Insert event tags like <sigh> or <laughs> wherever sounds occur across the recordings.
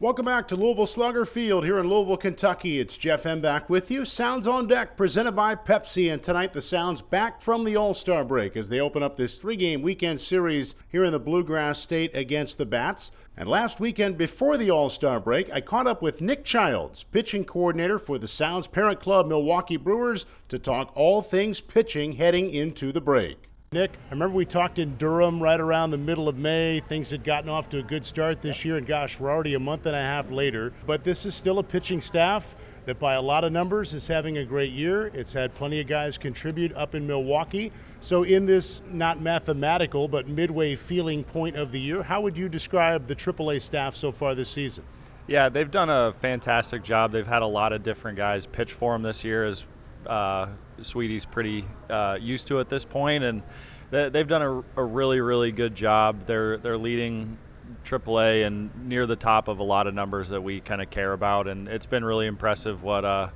Welcome back to Louisville Slugger Field here in Louisville, Kentucky. It's Jeff Hem with you. Sounds on deck, presented by Pepsi. And tonight, the Sounds back from the All Star break as they open up this three game weekend series here in the Bluegrass State against the Bats. And last weekend, before the All Star break, I caught up with Nick Childs, pitching coordinator for the Sounds parent club, Milwaukee Brewers, to talk all things pitching heading into the break. Nick, I remember we talked in Durham right around the middle of May. Things had gotten off to a good start this year, and gosh, we're already a month and a half later. But this is still a pitching staff that, by a lot of numbers, is having a great year. It's had plenty of guys contribute up in Milwaukee. So, in this not mathematical but midway feeling point of the year, how would you describe the AAA staff so far this season? Yeah, they've done a fantastic job. They've had a lot of different guys pitch for them this year, as uh, Sweety's pretty uh, used to at this point, and they've done a, a, really, really good job. They're they're leading AAA and near the top of a lot of numbers that we kind of care about, and it's been really impressive what uh,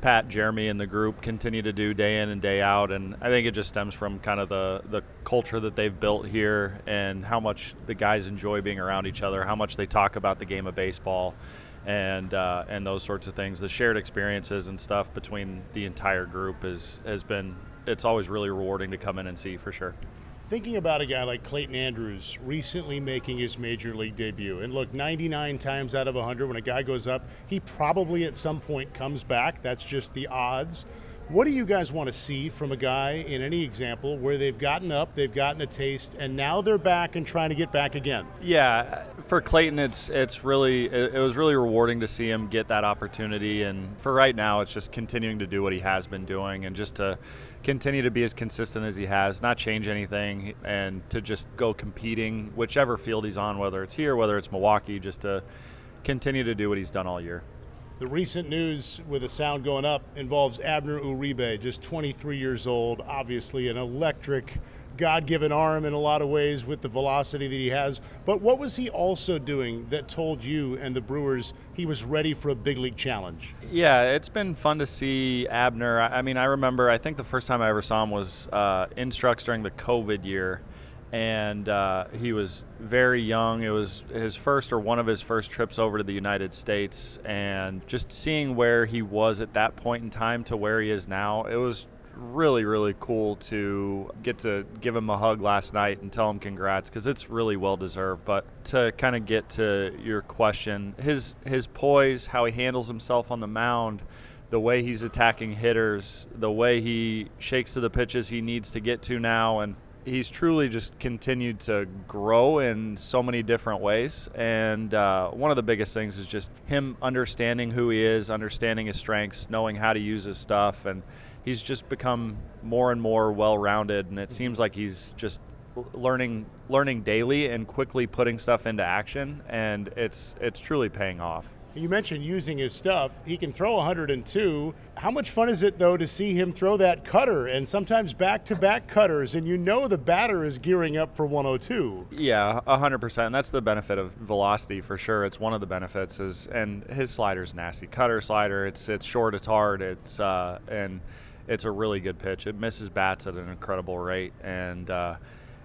Pat, Jeremy, and the group continue to do day in and day out. And I think it just stems from kind of the the culture that they've built here and how much the guys enjoy being around each other, how much they talk about the game of baseball and uh, and those sorts of things. The shared experiences and stuff between the entire group is has been it's always really rewarding to come in and see for sure. Thinking about a guy like Clayton Andrews recently making his major league debut, and look, 99 times out of 100, when a guy goes up, he probably at some point comes back. That's just the odds. What do you guys want to see from a guy in any example where they've gotten up, they've gotten a taste, and now they're back and trying to get back again? Yeah, for Clayton, it's it's really it, was really rewarding to see him get that opportunity, and for right now, it's just continuing to do what he has been doing, and just to continue to be as consistent as he has, not change anything, and to just go competing whichever field he's on, whether it's here, whether it's Milwaukee, just to continue to do what he's done all year. The recent news with the sound going up involves Abner Uribe, just 23 years old, obviously an electric, God given arm in a lot of ways with the velocity that he has. But what was he also doing that told you and the Brewers he was ready for a big league challenge? Yeah, it's been fun to see Abner. I mean, I remember, I think the first time I ever saw him was uh, Instructs during the COVID year and uh, he was very young. It was his first or one of his first trips over to the United States, and just seeing where he was at that point in time to where he is now, it was really really cool to get to give him a hug last night and tell him congrats because it's really well deserved but to kind of get to your question his his poise how he handles himself on the mound the way he's attacking hitters the way he shakes to the pitches he needs to get to now and he's truly just continued to grow in so many different ways. And uh, one of the biggest things is just him understanding who he is, understanding his strengths, knowing how to use his stuff, and he's just become more and more well-rounded. And it seems like he's just learning learning daily and quickly putting stuff into action and it's it's truly paying off you mentioned using his stuff. He can throw 102. How much fun is it, though, to see him throw that cutter and sometimes back to back cutters, and you know the batter is gearing up for 102? Yeah, 100%. That's the benefit of velocity for sure. It's one of the benefits, is and his slider's nasty. Cutter slider, it's, it's short, it's hard, it's, uh, and it's a really good pitch. It misses bats at an incredible rate. And, uh,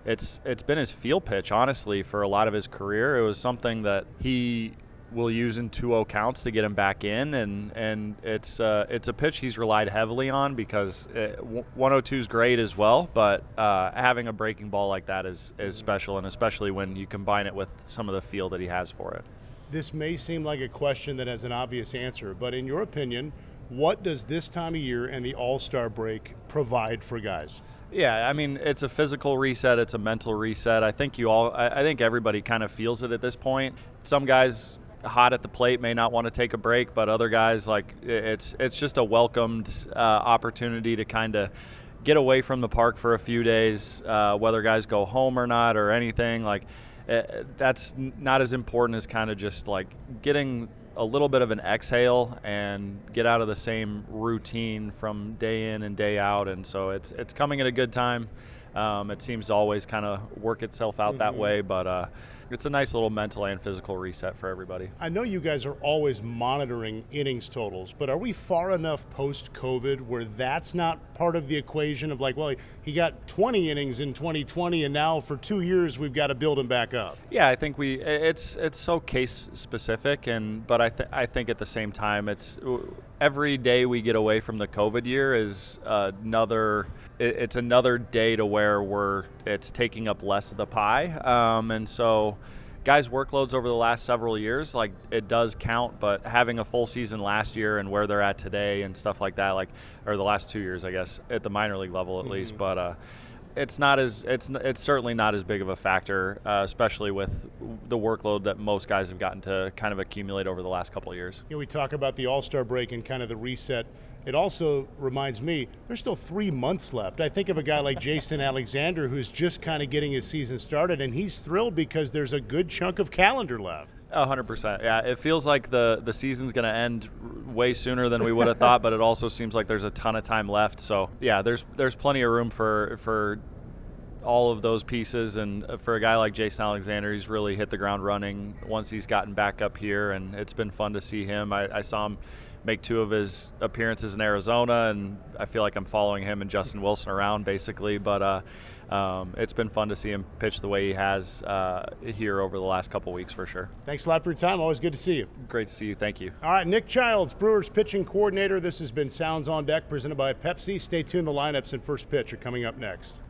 it's it's been his feel pitch honestly for a lot of his career. It was something that he will use in 2-0 counts to get him back in, and and it's uh, it's a pitch he's relied heavily on because it, 102 is great as well, but uh, having a breaking ball like that is is special, and especially when you combine it with some of the feel that he has for it. This may seem like a question that has an obvious answer, but in your opinion, what does this time of year and the All Star break provide for guys? Yeah, I mean, it's a physical reset, it's a mental reset. I think you all, I think everybody kind of feels it at this point. Some guys hot at the plate may not want to take a break, but other guys like it's it's just a welcomed uh, opportunity to kind of get away from the park for a few days, uh, whether guys go home or not or anything like. Uh, that's not as important as kind of just like getting a little bit of an exhale and get out of the same routine from day in and day out. And so it's it's coming at a good time. Um, it seems to always kind of work itself out mm-hmm. that way, but uh, it's a nice little mental and physical reset for everybody. I know you guys are always monitoring innings totals, but are we far enough post COVID where that's not part of the equation of like, well, he got 20 innings in 2020, and now for two years we've got to build him back up. Yeah, I think we it's it's so case specific, and but I th- I think at the same time it's every day we get away from the COVID year is another it's another day to where we're it's taking up less of the pie, um, and so guys' workloads over the last several years, like it does count, but having a full season last year and where they're at today and stuff like that, like or the last two years, I guess, at the minor league level at mm-hmm. least, but. Uh, it's not as it's it's certainly not as big of a factor, uh, especially with the workload that most guys have gotten to kind of accumulate over the last couple of years. You know, we talk about the All Star break and kind of the reset. It also reminds me there's still three months left. I think of a guy like Jason Alexander who's just kind of getting his season started, and he's thrilled because there's a good chunk of calendar left hundred percent. Yeah, it feels like the the season's going to end way sooner than we would have <laughs> thought, but it also seems like there's a ton of time left. So yeah, there's there's plenty of room for for all of those pieces. And for a guy like Jason Alexander, he's really hit the ground running once he's gotten back up here, and it's been fun to see him. I, I saw him make two of his appearances in Arizona, and I feel like I'm following him and Justin Wilson around basically. But uh, um, it's been fun to see him pitch the way he has uh, here over the last couple weeks for sure. Thanks a lot for your time. Always good to see you. Great to see you. Thank you. All right, Nick Childs, Brewers pitching coordinator. This has been Sounds on Deck presented by Pepsi. Stay tuned. The lineups and first pitch are coming up next.